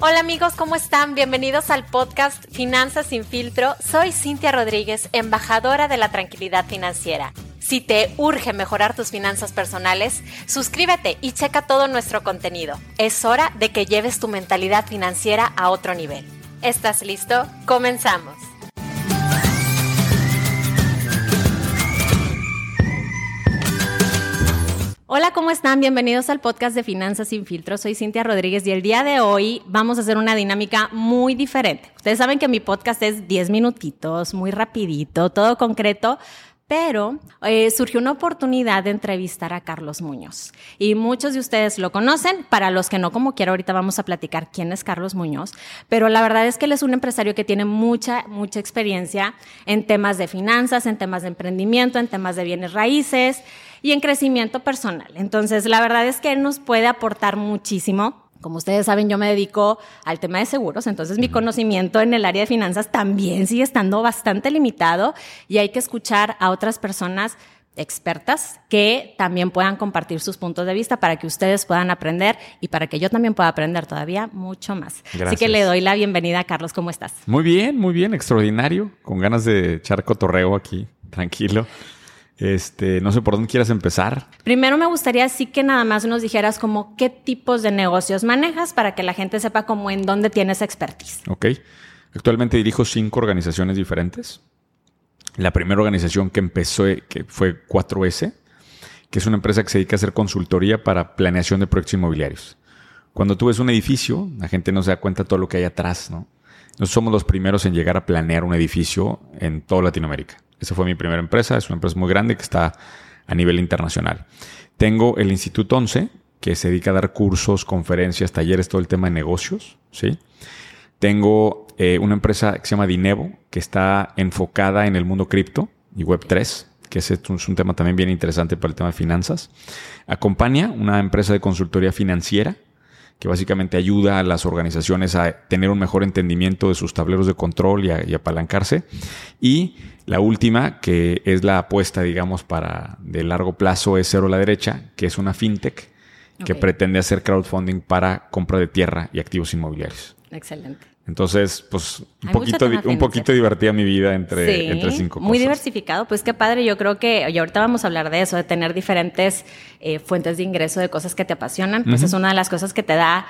Hola amigos, ¿cómo están? Bienvenidos al podcast Finanzas sin filtro. Soy Cintia Rodríguez, embajadora de la tranquilidad financiera. Si te urge mejorar tus finanzas personales, suscríbete y checa todo nuestro contenido. Es hora de que lleves tu mentalidad financiera a otro nivel. ¿Estás listo? Comenzamos. Hola, ¿cómo están? Bienvenidos al podcast de Finanzas sin filtro. Soy Cintia Rodríguez y el día de hoy vamos a hacer una dinámica muy diferente. Ustedes saben que mi podcast es 10 minutitos, muy rapidito, todo concreto, pero eh, surgió una oportunidad de entrevistar a Carlos Muñoz. Y muchos de ustedes lo conocen, para los que no, como quiero, ahorita vamos a platicar quién es Carlos Muñoz, pero la verdad es que él es un empresario que tiene mucha, mucha experiencia en temas de finanzas, en temas de emprendimiento, en temas de bienes raíces y en crecimiento personal. Entonces, la verdad es que él nos puede aportar muchísimo. Como ustedes saben, yo me dedico al tema de seguros, entonces mi conocimiento en el área de finanzas también sigue estando bastante limitado y hay que escuchar a otras personas expertas que también puedan compartir sus puntos de vista para que ustedes puedan aprender y para que yo también pueda aprender todavía mucho más. Así que le doy la bienvenida a Carlos, ¿cómo estás? Muy bien, muy bien, extraordinario, con ganas de echar cotorreo aquí, tranquilo. Este, no sé por dónde quieras empezar. Primero me gustaría sí que nada más nos dijeras como qué tipos de negocios manejas para que la gente sepa como en dónde tienes expertise. Ok. Actualmente dirijo cinco organizaciones diferentes. La primera organización que empezó que fue 4S, que es una empresa que se dedica a hacer consultoría para planeación de proyectos inmobiliarios. Cuando tú ves un edificio, la gente no se da cuenta de todo lo que hay atrás, ¿no? Somos los primeros en llegar a planear un edificio en toda Latinoamérica. Esa fue mi primera empresa, es una empresa muy grande que está a nivel internacional. Tengo el Instituto 11, que se dedica a dar cursos, conferencias, talleres, todo el tema de negocios, ¿sí? Tengo eh, una empresa que se llama Dinevo, que está enfocada en el mundo cripto y Web3, que es un tema también bien interesante para el tema de finanzas. Acompaña una empresa de consultoría financiera que básicamente ayuda a las organizaciones a tener un mejor entendimiento de sus tableros de control y, apalancarse. Y la última, que es la apuesta, digamos, para de largo plazo, es Cero a la Derecha, que es una fintech que pretende hacer crowdfunding para compra de tierra y activos inmobiliarios. Excelente. Entonces, pues un poquito, un poquito divertida mi vida entre, entre cinco Muy diversificado, pues qué padre. Yo creo que, y ahorita vamos a hablar de eso, de tener diferentes eh, fuentes de ingreso de cosas que te apasionan. Pues es una de las cosas que te da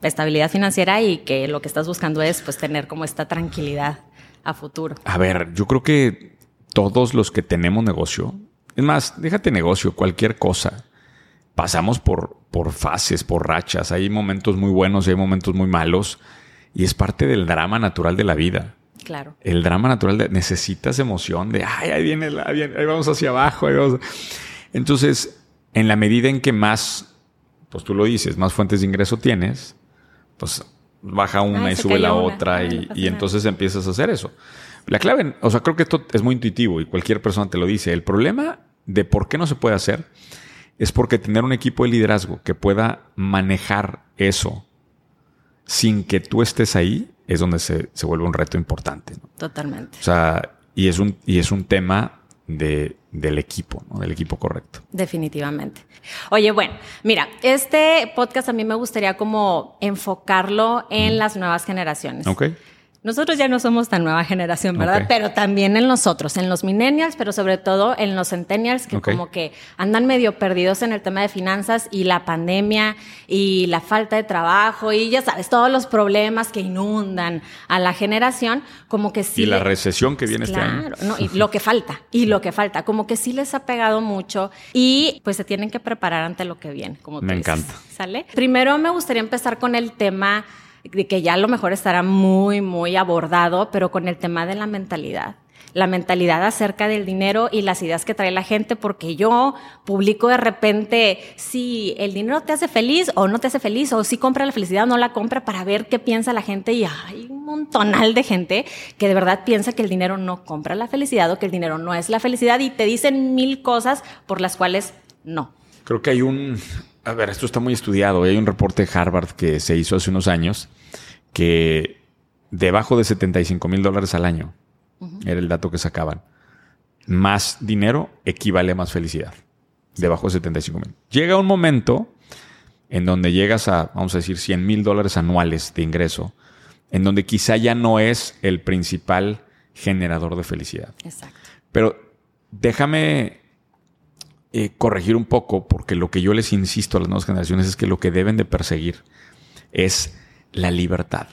estabilidad financiera y que lo que estás buscando es pues tener como esta tranquilidad a futuro. A ver, yo creo que todos los que tenemos negocio, es más, déjate negocio, cualquier cosa. Pasamos por, por fases, por rachas. Hay momentos muy buenos y hay momentos muy malos y es parte del drama natural de la vida. Claro. El drama natural de necesitas emoción de, ay, ahí viene, ahí vamos hacia abajo. Ahí vamos. Entonces, en la medida en que más, pues tú lo dices, más fuentes de ingreso tienes, pues baja una y sube la otra y, y entonces empiezas a hacer eso. La clave, o sea, creo que esto es muy intuitivo y cualquier persona te lo dice. El problema de por qué no se puede hacer es porque tener un equipo de liderazgo que pueda manejar eso sin que tú estés ahí, es donde se, vuelve un reto importante. Totalmente. O sea, y es un, y es un tema de, del equipo, ¿no? del equipo correcto. Definitivamente. Oye, bueno, mira, este podcast a mí me gustaría como enfocarlo en las nuevas generaciones. Ok. Nosotros ya no somos tan nueva generación, ¿verdad? Pero también en nosotros, en los millennials, pero sobre todo en los centennials que como que andan medio perdidos en el tema de finanzas y la pandemia y la falta de trabajo y ya sabes, todos los problemas que inundan a la generación, como que sí. Y la recesión que viene este año. Claro, no, y lo que falta, y lo que falta, como que sí les ha pegado mucho y pues se tienen que preparar ante lo que viene, como Me encanta. ¿Sale? Primero me gustaría empezar con el tema de que ya a lo mejor estará muy, muy abordado, pero con el tema de la mentalidad. La mentalidad acerca del dinero y las ideas que trae la gente, porque yo publico de repente si el dinero te hace feliz o no te hace feliz, o si compra la felicidad o no la compra, para ver qué piensa la gente. Y hay un montonal de gente que de verdad piensa que el dinero no compra la felicidad o que el dinero no es la felicidad y te dicen mil cosas por las cuales no. Creo que hay un, a ver, esto está muy estudiado. Hay un reporte de Harvard que se hizo hace unos años que debajo de 75 mil dólares al año era el dato que sacaban. Más dinero equivale a más felicidad. Debajo de 75 mil. Llega un momento en donde llegas a, vamos a decir, 100 mil dólares anuales de ingreso, en donde quizá ya no es el principal generador de felicidad. Exacto. Pero déjame eh, corregir un poco, porque lo que yo les insisto a las nuevas generaciones es que lo que deben de perseguir es la libertad.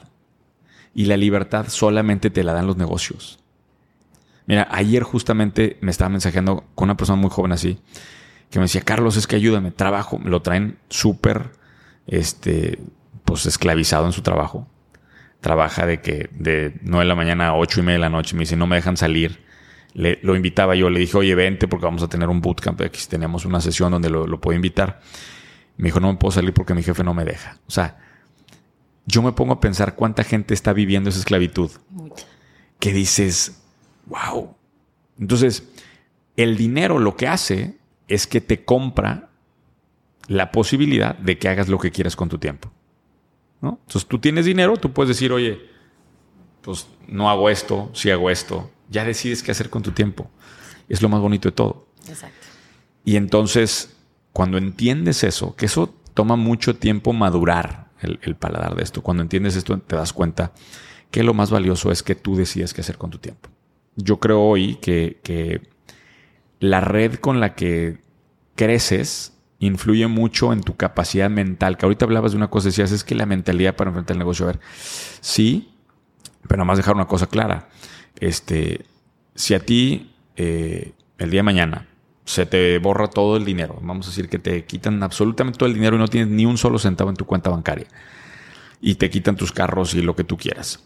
Y la libertad solamente te la dan los negocios. Mira, ayer justamente me estaba mensajeando con una persona muy joven así, que me decía, Carlos, es que ayúdame, trabajo, me lo traen súper, este, pues esclavizado en su trabajo. Trabaja de que de 9 de la mañana a 8 y media de la noche, me dice, no me dejan salir. Le, lo invitaba yo, le dije, oye, vente porque vamos a tener un bootcamp, aquí tenemos una sesión donde lo, lo puedo invitar. Me dijo, no me puedo salir porque mi jefe no me deja. O sea, yo me pongo a pensar cuánta gente está viviendo esa esclavitud. Mucha. Que dices, wow. Entonces, el dinero lo que hace es que te compra la posibilidad de que hagas lo que quieras con tu tiempo. ¿no? Entonces, tú tienes dinero, tú puedes decir, oye, pues no hago esto, si hago esto. Ya decides qué hacer con tu tiempo. Es lo más bonito de todo. Exacto. Y entonces, cuando entiendes eso, que eso toma mucho tiempo madurar el, paladar de esto, cuando entiendes esto te das cuenta que lo más valioso es que tú decides qué hacer con tu tiempo. Yo creo hoy que, que la red con la que creces influye mucho en tu capacidad mental, que ahorita hablabas de una cosa, decías, es que la mentalidad para enfrentar el negocio, a ver, sí, pero nada más dejar una cosa clara. Este, si a ti eh, el día de mañana se te borra todo el dinero, vamos a decir que te quitan absolutamente todo el dinero y no tienes ni un solo centavo en tu cuenta bancaria, y te quitan tus carros y lo que tú quieras,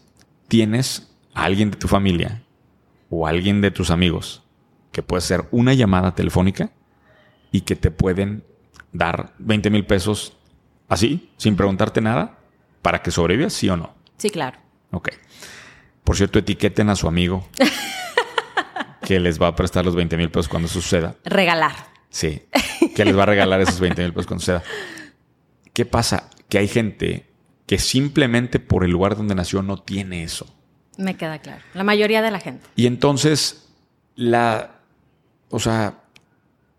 tienes a alguien de tu familia o a alguien de tus amigos que puede ser una llamada telefónica y que te pueden dar 20 mil pesos así, sin preguntarte nada, para que sobrevivas, sí o no. Sí, claro. Ok. Por cierto, etiqueten a su amigo que les va a prestar los 20 mil pesos cuando suceda. Regalar. Sí, que les va a regalar esos 20 mil pesos cuando suceda. ¿Qué pasa? Que hay gente que simplemente por el lugar donde nació no tiene eso. Me queda claro. La mayoría de la gente. Y entonces, la. O sea,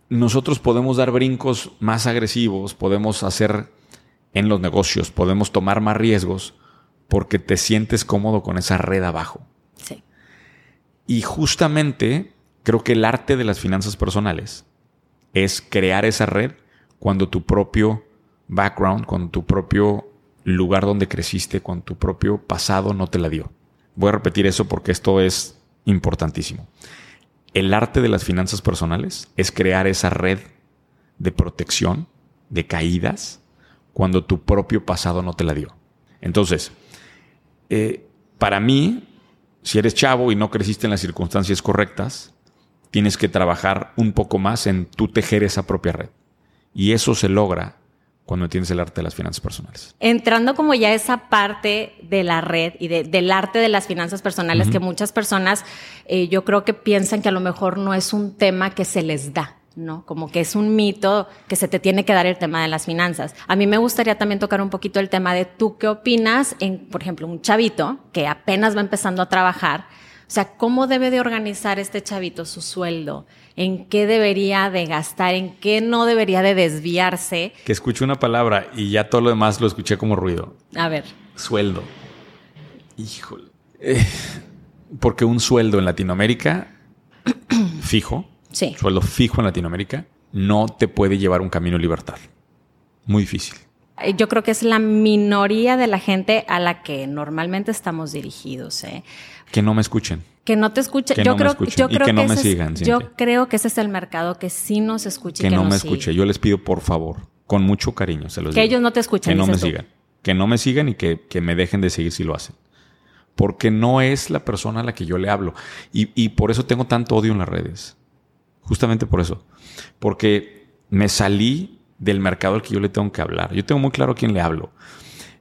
nosotros podemos dar brincos más agresivos, podemos hacer en los negocios, podemos tomar más riesgos porque te sientes cómodo con esa red abajo. Y justamente creo que el arte de las finanzas personales es crear esa red cuando tu propio background, con tu propio lugar donde creciste, con tu propio pasado no te la dio. Voy a repetir eso porque esto es importantísimo. El arte de las finanzas personales es crear esa red de protección, de caídas, cuando tu propio pasado no te la dio. Entonces, eh, para mí, si eres chavo y no creciste en las circunstancias correctas, tienes que trabajar un poco más en tú tejer esa propia red. Y eso se logra cuando tienes el arte de las finanzas personales. Entrando como ya esa parte de la red y de, del arte de las finanzas personales, uh -huh. que muchas personas eh, yo creo que piensan que a lo mejor no es un tema que se les da. ¿No? Como que es un mito que se te tiene que dar el tema de las finanzas. A mí me gustaría también tocar un poquito el tema de tú qué opinas en, por ejemplo, un chavito que apenas va empezando a trabajar. O sea, ¿cómo debe de organizar este chavito su sueldo? ¿En qué debería de gastar? ¿En qué no debería de desviarse? Que escuché una palabra y ya todo lo demás lo escuché como ruido. A ver. Sueldo. Híjole. Eh, porque un sueldo en Latinoamérica fijo sí. sueldo fijo en Latinoamérica, no te puede llevar un camino de libertad. Muy difícil. Yo creo que es la minoría de la gente a la que normalmente estamos dirigidos. ¿eh? Que no me escuchen. Que no te escuchen. Que yo no creo, me. Yo creo y que no me es. Yo creo que ese es el mercado que sí nos escuche. Que, que no me sigue. escuche. Yo les pido por favor, con mucho cariño, se los Que digo. ellos no te escuchen. Que no me tú. sigan. Que no me sigan y que, que, me dejen de seguir si lo hacen. Porque no es la persona a la que yo le hablo. Y, y por eso tengo tanto odio en las redes. Justamente por eso. Porque me salí del mercado al que yo le tengo que hablar. Yo tengo muy claro a quién le hablo.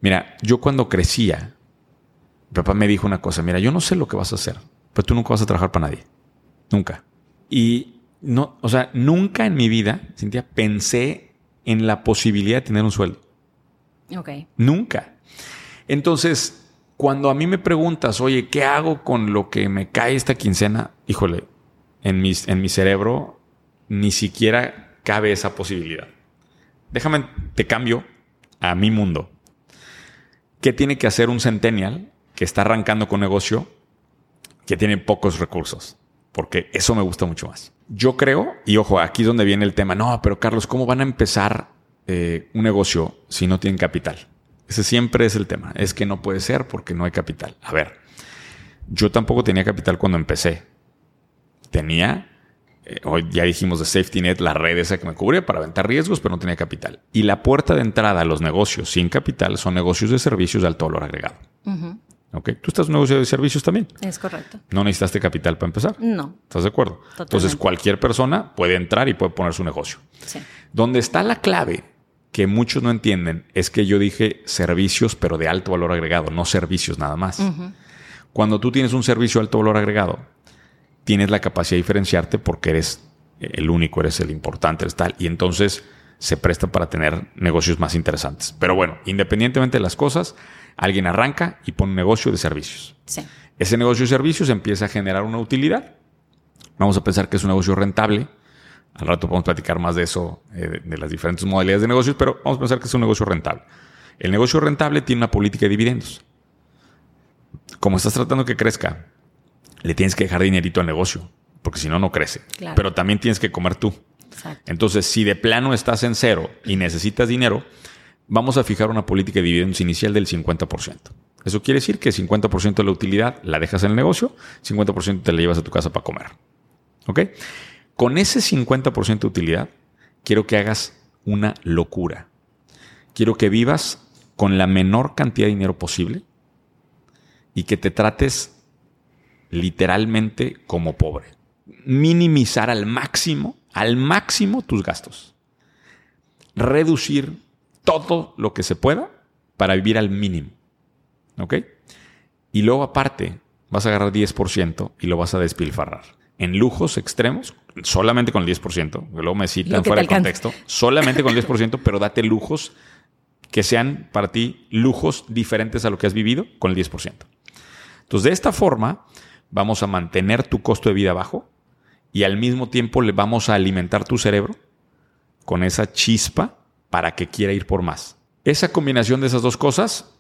Mira, yo cuando crecía, mi papá me dijo una cosa, mira, yo no sé lo que vas a hacer, pero tú nunca vas a trabajar para nadie. Nunca. Y no, o sea, nunca en mi vida, Cintia, pensé en la posibilidad de tener un sueldo. Ok. Nunca. Entonces, cuando a mí me preguntas, oye, ¿qué hago con lo que me cae esta quincena? Híjole, en mi, en mi cerebro ni siquiera cabe esa posibilidad. Déjame, te cambio a mi mundo. ¿Qué tiene que hacer un centennial que está arrancando con negocio que tiene pocos recursos? Porque eso me gusta mucho más. Yo creo, y ojo, aquí es donde viene el tema, no, pero Carlos, ¿cómo van a empezar eh, un negocio si no tienen capital? Ese siempre es el tema. Es que no puede ser porque no hay capital. A ver, yo tampoco tenía capital cuando empecé. Tenía eh, hoy ya dijimos de Safety Net, la red esa que me cubría para aventar riesgos, pero no tenía capital. Y la puerta de entrada a los negocios sin capital son negocios de servicios de alto valor agregado. Tú estás en un negocio de servicios también. Es correcto. ¿No necesitaste capital para empezar? No. ¿Estás de acuerdo? Entonces, cualquier persona puede entrar y puede poner su negocio. Sí. Donde está la clave que muchos no entienden es que yo dije servicios, pero de alto valor agregado, no servicios nada más. Cuando tú tienes un servicio de alto valor agregado, tienes la capacidad de diferenciarte porque eres el único, eres el importante, eres tal. Y entonces se presta para tener negocios más interesantes. Pero bueno, independientemente de las cosas, alguien arranca y pone un negocio de servicios. Ese negocio de servicios empieza a generar una utilidad. Vamos a pensar que es un negocio rentable. Al rato podemos platicar más de eso, eh, de las diferentes modalidades de negocios, pero vamos a pensar que es un negocio rentable. El negocio rentable tiene una política de dividendos. Como estás tratando que crezca, le tienes que dejar dinerito al negocio, porque si no, no crece. Pero también tienes que comer tú. Entonces, si de plano estás en cero y necesitas dinero, vamos a fijar una política de dividendos inicial del 50%. Eso quiere decir que 50% de la utilidad la dejas en el negocio, 50% te la llevas a tu casa para comer. ¿Ok? Con ese 50% de utilidad, quiero que hagas una locura. Quiero que vivas con la menor cantidad de dinero posible y que te trates literalmente como pobre. Minimizar al máximo, al máximo tus gastos. Reducir todo lo que se pueda para vivir al mínimo. ¿Ok? Y luego aparte, vas a agarrar 10% y lo vas a despilfarrar. En lujos extremos, solamente con el 10%, luego me citan fuera de contexto, solamente con el 10%, pero date lujos que sean para ti lujos diferentes a lo que has vivido con el 10%. Entonces, de esta forma, vamos a mantener tu costo de vida bajo y al mismo tiempo le vamos a alimentar tu cerebro con esa chispa para que quiera ir por más. Esa combinación de esas dos cosas,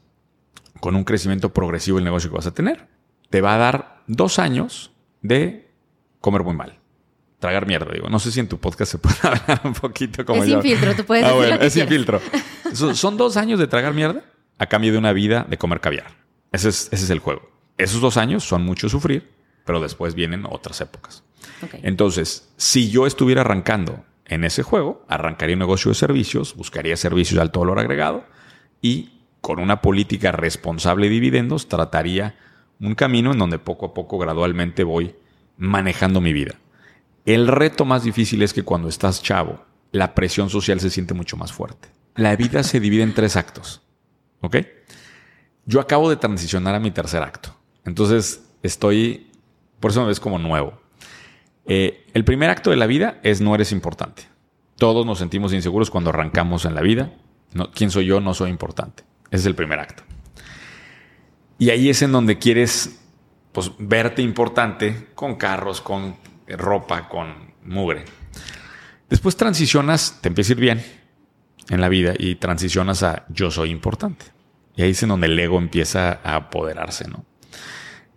con un crecimiento progresivo del negocio que vas a tener, te va a dar dos años de comer muy mal. Tragar mierda, digo. No sé si en tu podcast se puede hablar un poquito como es sin filtro, tú puedes ah, bueno, Es sin filtro. son dos años de tragar mierda a cambio de una vida de comer caviar. Ese es, ese es el juego. Esos dos años son mucho sufrir, pero después vienen otras épocas. Entonces, si yo estuviera arrancando en ese juego, arrancaría un negocio de servicios, buscaría servicios de alto valor agregado y con una política responsable de dividendos trataría un camino en donde poco a poco gradualmente voy manejando mi vida. El reto más difícil es que cuando estás chavo, la presión social se siente mucho más fuerte. La vida se divide en tres actos. ¿Ok? Yo acabo de transicionar a mi tercer acto. Entonces estoy, por eso me ves como nuevo. Eh, el primer acto de la vida es no eres importante. Todos nos sentimos inseguros cuando arrancamos en la vida. ¿Quién soy yo? No soy importante. Ese es el primer acto. Y ahí es en donde quieres pues, verte importante con carros, con ropa, con mugre. Después transicionas, te empieza a ir bien en la vida y transicionas a yo soy importante. Y ahí es en donde el ego empieza a apoderarse, ¿no?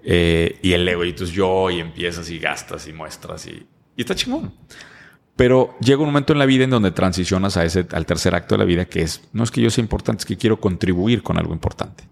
Eh, y el ego, y entonces yo, y empiezas y gastas y muestras y, y está chingón. Pero llega un momento en la vida en donde transicionas a ese, al tercer acto de la vida, que es, no es que yo sea importante, es que quiero contribuir con algo importante.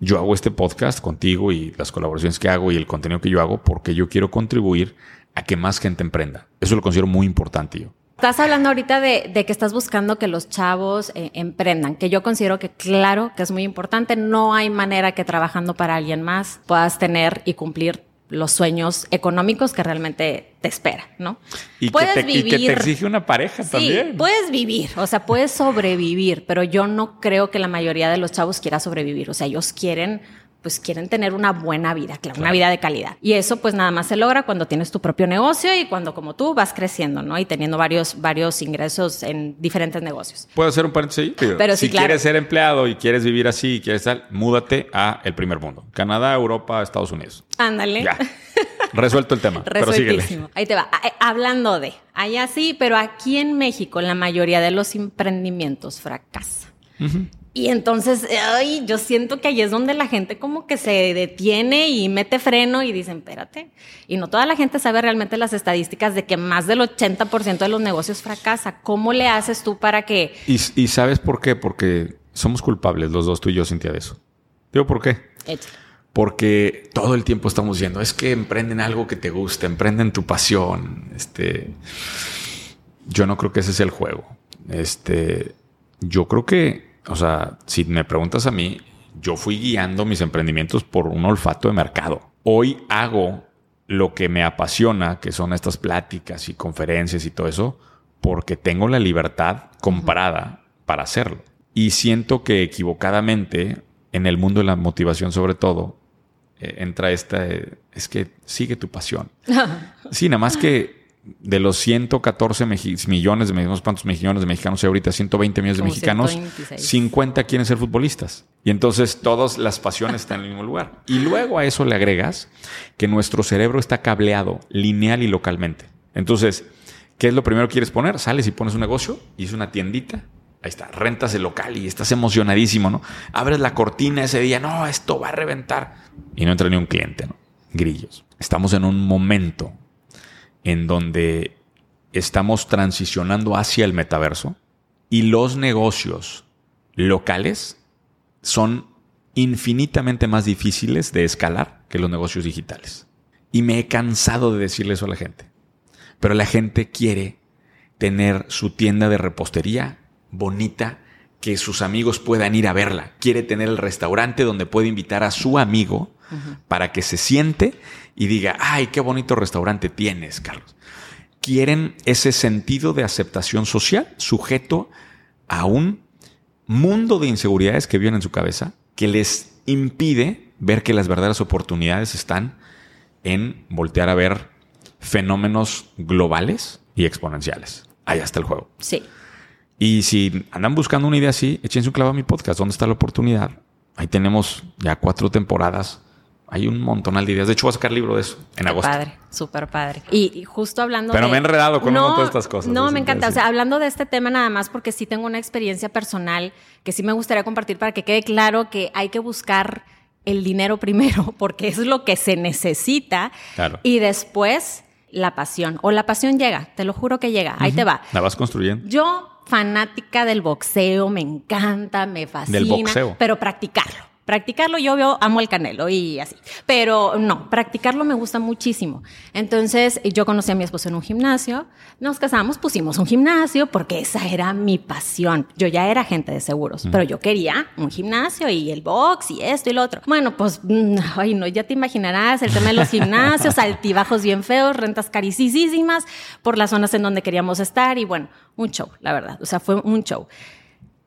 Yo hago este podcast contigo y las colaboraciones que hago y el contenido que yo hago porque yo quiero contribuir a que más gente emprenda. Eso lo considero muy importante yo. Estás hablando ahorita de, que estás buscando que los chavos eh, emprendan, que yo considero que claro que es muy importante. No hay manera que trabajando para alguien más puedas tener y cumplir los sueños económicos que realmente te esperan, ¿no? Y, puedes que te, vivir, y que te exige una pareja sí, también. Puedes vivir, o sea, puedes sobrevivir, pero yo no creo que la mayoría de los chavos quiera sobrevivir. O sea, ellos quieren pues quieren tener una buena vida, claro, una vida de calidad. Y eso pues nada más se logra cuando tienes tu propio negocio y cuando como tú vas creciendo, ¿no? Y teniendo varios, varios ingresos en diferentes negocios. ¿Puedo hacer un paréntesis? Pero si quieres ser empleado y quieres vivir así y quieres tal, múdate a el primer mundo. Canadá, Europa, Estados Unidos. Ándale. Resuelto el tema. pero síguele. Ahí te va. Eh, hablando de, allá sí, pero aquí en México la mayoría de los emprendimientos fracasan. Y entonces, ay, yo siento que ahí es donde la gente como que se detiene y mete freno y dicen, espérate. Y no toda la gente sabe realmente las estadísticas de que más del 80% de los negocios fracasa. ¿Cómo le haces tú para que... ¿Y, sabes por qué? Porque somos culpables los dos, tú y yo, Cintia, de eso. Digo, ¿por qué? Porque todo el tiempo estamos diciendo, es que emprenden algo que te guste, emprenden tu pasión. Este, yo no creo que ese sea el juego. Este, yo creo que o sea, si me preguntas a mí, yo fui guiando mis emprendimientos por un olfato de mercado. Hoy hago lo que me apasiona, que son estas pláticas y conferencias y todo eso, porque tengo la libertad comprada para hacerlo. Y siento que equivocadamente, en el mundo de la motivación sobre todo, eh, entra esta, eh, es que sigue tu pasión. sí, nada más que de los 114 millones de mexicanos, ¿cuántos millones de mexicanos hay ahorita? 120 millones de mexicanos, 50 quieren ser futbolistas. Y entonces todas las pasiones están en el mismo lugar. Y luego a eso le agregas que nuestro cerebro está cableado lineal y localmente. Entonces, ¿qué es lo primero que quieres poner? Sales y pones un negocio y es una tiendita. Ahí está, rentas el local y estás emocionadísimo, ¿no? Abres la cortina ese día, no, esto va a reventar. Y no entra ni un cliente, ¿no? Grillos. Estamos en un momento en donde estamos transicionando hacia el metaverso y los negocios locales son infinitamente más difíciles de escalar que los negocios digitales. Y me he cansado de decirle eso a la gente. Pero la gente quiere tener su tienda de repostería bonita, que sus amigos puedan ir a verla. Quiere tener el restaurante donde puede invitar a su amigo para que se siente y diga, ay, qué bonito restaurante tienes, Carlos. Quieren ese sentido de aceptación social sujeto a un mundo de inseguridades que viven en su cabeza que les impide ver que las verdaderas oportunidades están en voltear a ver fenómenos globales y exponenciales. Ahí está el juego. Sí. Y si andan buscando una idea así, échense un clavo a mi podcast. ¿Dónde está la oportunidad? Ahí tenemos ya cuatro temporadas hay un montón de ideas. De hecho, voy a sacar libro de eso en agosto. Padre, súper padre. Y, justo hablando Pero me he enredado con un de estas cosas. No, me encanta. O sea, hablando de este tema nada más porque sí tengo una experiencia personal que sí me gustaría compartir para que quede claro que hay que buscar el dinero primero porque es lo que se necesita. Claro. Y después la pasión. O la pasión llega, te lo juro que llega. Ahí te va. La vas construyendo. Yo, fanática del boxeo, me encanta, me fascina. Del boxeo. Pero practicarlo. Practicarlo, yo veo, amo el canelo y así. Pero no, practicarlo me gusta muchísimo. Entonces, yo conocí a mi esposo en un gimnasio, nos casamos, pusimos un gimnasio porque esa era mi pasión. Yo ya era agente de seguros, pero yo quería un gimnasio y el box y esto y lo otro. Bueno, pues, mm, ay, no, ya te imaginarás el tema de los gimnasios, altibajos bien feos, rentas carísimas por las zonas en donde queríamos estar y bueno, un show, la verdad. O sea, fue un show.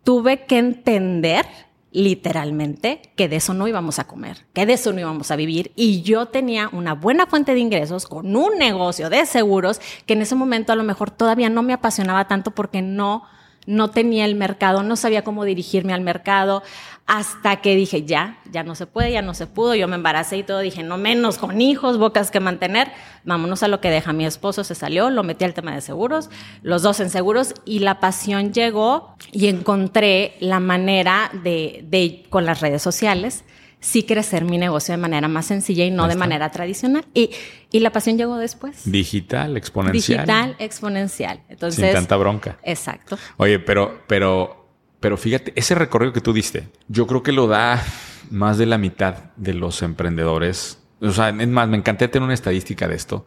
Tuve que entender literalmente que de eso no íbamos a comer, que de eso no íbamos a vivir. Y yo tenía una buena fuente de ingresos con un negocio de seguros que en ese momento a lo mejor todavía no me apasionaba tanto porque no no tenía el mercado, no sabía cómo dirigirme al mercado, hasta que dije, ya, ya no se puede, ya no se pudo, yo me embaracé y todo, dije, no menos con hijos, bocas que mantener, vámonos a lo que deja mi esposo, se salió, lo metí al tema de seguros, los dos en seguros, y la pasión llegó y encontré la manera de, de con las redes sociales, sí crecer mi negocio de manera más sencilla y no de manera tradicional. Y, y, la pasión llegó después. Digital, exponencial. Digital, exponencial. Entonces, Sin tanta bronca. Exacto. Oye, pero, pero, pero fíjate, ese recorrido que tú diste, yo creo que lo da más de la mitad de los emprendedores. O sea, es más, me encantaría tener una estadística de esto,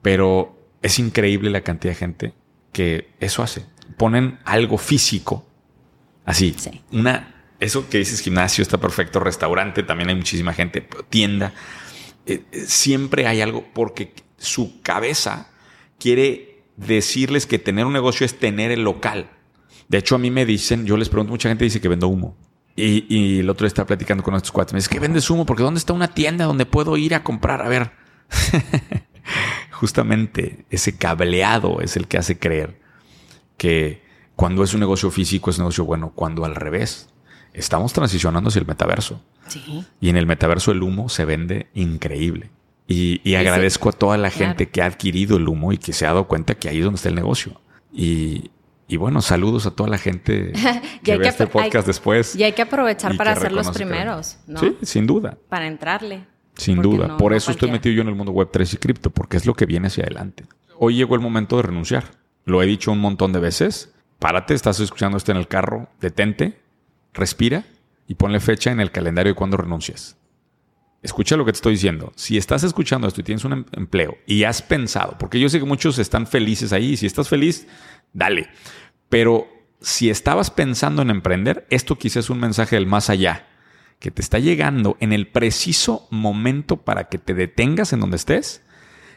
pero es increíble la cantidad de gente que eso hace. Ponen algo físico, así, sí. una eso que dices gimnasio está perfecto, restaurante, también hay muchísima gente, tienda. Eh, eh, siempre hay algo porque su cabeza quiere decirles que tener un negocio es tener el local. De hecho, a mí me dicen, yo les pregunto, mucha gente dice que vendo humo. Y, el otro estaba platicando con estos cuatro. Me dice, ¿qué vendes humo? Porque ¿dónde está una tienda donde puedo ir a comprar? A ver. Justamente ese cableado es el que hace creer que cuando es un negocio físico es un negocio bueno, cuando al revés estamos transicionando hacia el metaverso. Sí. Y en el metaverso el humo se vende increíble. Y, y agradezco a toda la gente que ha adquirido el humo y que se ha dado cuenta que ahí es donde está el negocio. Y, y bueno, saludos a toda la gente que ve este podcast después. Y hay que aprovechar para ser los primeros, ¿no? Sí, sin duda. Para entrarle. Sin duda. Por eso estoy metido yo en el mundo web 3 y cripto, porque es lo que viene hacia adelante. Hoy llegó el momento de renunciar. Lo he dicho un montón de veces. Párate, estás escuchando esto en el carro, detente, respira y ponle fecha en el calendario de cuando renuncias. Escucha lo que te estoy diciendo. Si estás escuchando esto y tienes un em-, empleo y has pensado, porque yo sé que muchos están felices ahí, y si estás feliz, dale. Pero si estabas pensando en emprender, esto quizás es un mensaje del más allá, que te está llegando en el preciso momento para que te detengas en donde estés,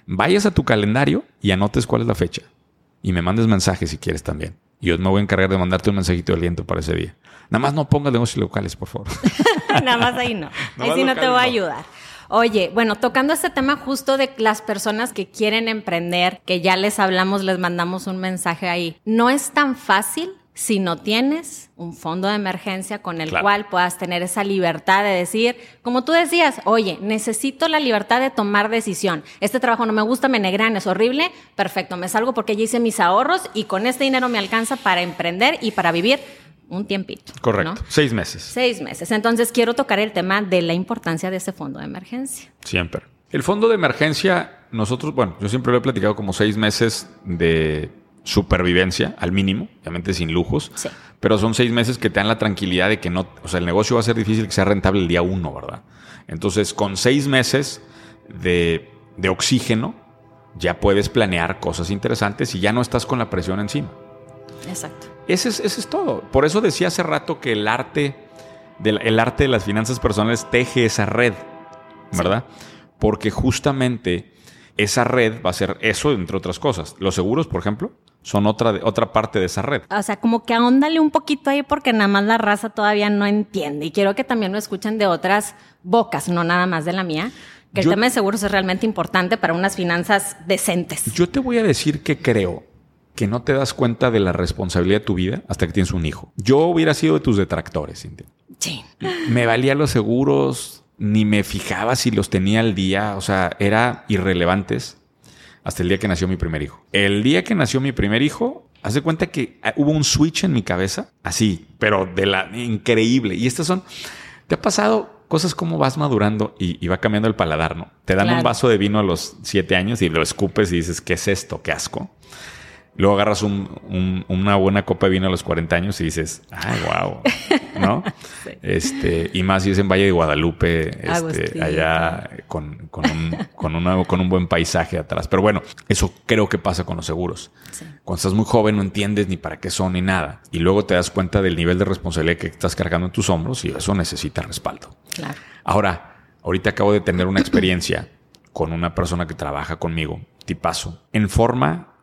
vayas a tu calendario y anotes cuál es la fecha. Y me mandes mensajes si quieres también. Y yo me voy a encargar de mandarte un mensajito de aliento para ese día. Nada más no pongas negocios locales, por favor. Nada más ahí no. ahí sí no te voy a ayudar. Oye, bueno, tocando este tema justo de las personas que quieren emprender, que ya les hablamos, les mandamos un mensaje ahí. No es tan fácil si no tienes un fondo de emergencia con el cual puedas tener esa libertad de decir, como tú decías, oye, necesito la libertad de tomar decisión. Este trabajo no me gusta, me negran, es horrible, perfecto, me salgo porque ya hice mis ahorros y con este dinero me alcanza para emprender y para vivir un tiempito. Correcto, seis meses. Seis meses. Entonces quiero tocar el tema de la importancia de ese fondo de emergencia. Siempre. El fondo de emergencia, nosotros, bueno, yo siempre lo he platicado como seis meses de supervivencia al mínimo, obviamente sin lujos, sí. pero son seis meses que te dan la tranquilidad de que no, o sea, el negocio va a ser difícil que sea rentable el día uno, ¿verdad? Entonces, con seis meses de, de oxígeno, ya puedes planear cosas interesantes y ya no estás con la presión encima. Exacto. Ese es, es todo. Por eso decía hace rato que el arte, de, el arte de las finanzas personales teje esa red, ¿verdad? Porque justamente esa red va a ser eso, entre otras cosas. Los seguros, por ejemplo, son otra, otra parte de esa red. O sea, como que ahóndale un poquito ahí porque nada más la raza todavía no entiende. Y quiero que también lo escuchen de otras bocas, no nada más de la mía. Que el tema de seguros es realmente importante para unas finanzas decentes. Yo te voy a decir que creo que no te das cuenta de la responsabilidad de tu vida hasta que tienes un hijo. Yo hubiera sido de tus detractores, Cintia. Sí. Me valía los seguros, ni me fijaba si los tenía al día, o sea, era irrelevantes hasta el día que nació mi primer hijo. El día que nació mi primer hijo, hace cuenta que ah, hubo un switch en mi cabeza, así, pero de la increíble. Y estas son, ¿te ha pasado cosas como vas madurando y, va cambiando el paladar, ¿no? Te dan un vaso de vino a los siete años y lo escupes y dices, ¿qué es esto? Qué asco. Luego agarras una buena copa de vino a los 40 años y dices, ay, wow, ¿no? este, y más si es en Valle de Guadalupe, este, allá con, con, un, con, una, con un buen paisaje atrás. Pero bueno, eso creo que pasa con los seguros. Cuando estás muy joven no entiendes ni para qué son ni nada. Y luego te das cuenta del nivel de responsabilidad que estás cargando en tus hombros y eso necesita respaldo. Claro. Ahora, ahorita acabo de tener una experiencia con una persona que trabaja conmigo, tipazo, en forma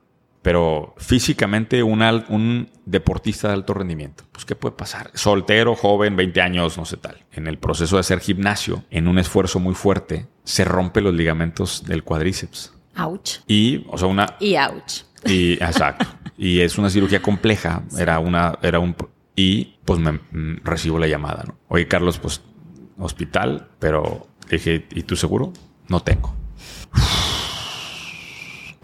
pero físicamente un deportista de alto rendimiento, pues ¿qué puede pasar? Soltero, joven, 20 años, no sé tal. En el proceso de hacer gimnasio, en un esfuerzo muy fuerte, se rompe los ligamentos del cuadríceps. Ouch. Y, o sea, una... Y ouch. Y, exacto. y es una cirugía compleja. Era una, era un... Y pues me mm, recibo la llamada, ¿no? Oye, Carlos, pues hospital, pero dije, ¿y tú seguro? No tengo.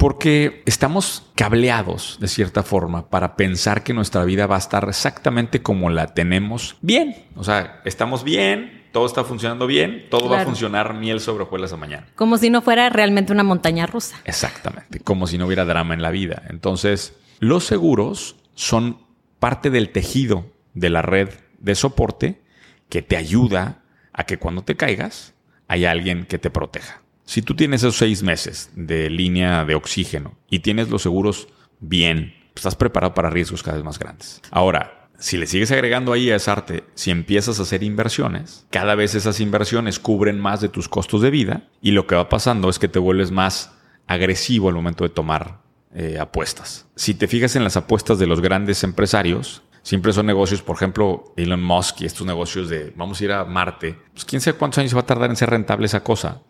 Porque estamos cableados de cierta forma para pensar que nuestra vida va a estar exactamente como la tenemos bien. O sea, estamos bien, todo está funcionando bien, todo va a funcionar miel sobre hojuelas a mañana. Como si no fuera realmente una montaña rusa. Exactamente, como si no hubiera drama en la vida. Entonces, los seguros son parte del tejido de la red de soporte que te ayuda a que cuando te caigas haya alguien que te proteja. Si tú tienes esos seis meses de línea de oxígeno y tienes los seguros bien, estás preparado para riesgos cada vez más grandes. Ahora, si le sigues agregando ahí a esa arte, si empiezas a hacer inversiones, cada vez esas inversiones cubren más de tus costos de vida y lo que va pasando es que te vuelves más agresivo al momento de tomar eh, apuestas. Si te fijas en las apuestas de los grandes empresarios, Siempre son negocios, por ejemplo, Elon Musk y estos negocios de vamos a ir a Marte. Pues quién sabe cuántos años va a tardar en ser rentable esa cosa.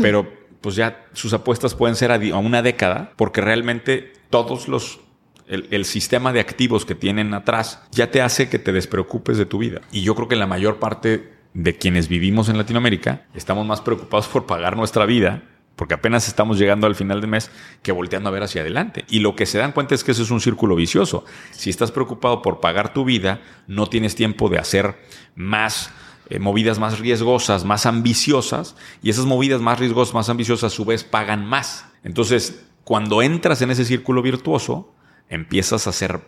Pero pues ya sus apuestas pueden ser a, una década porque realmente todos los el, sistema de activos que tienen atrás ya te hace que te despreocupes de tu vida. Y yo creo que la mayor parte de quienes vivimos en Latinoamérica estamos más preocupados por pagar nuestra vida porque apenas estamos llegando al final del mes que volteando a ver hacia adelante. Y lo que se dan cuenta es que eso es un círculo vicioso. Si estás preocupado por pagar tu vida, no tienes tiempo de hacer más eh, movidas más riesgosas, más ambiciosas, y esas movidas más riesgosas, más ambiciosas, a su vez pagan más. Entonces, cuando entras en ese círculo virtuoso, empiezas a ser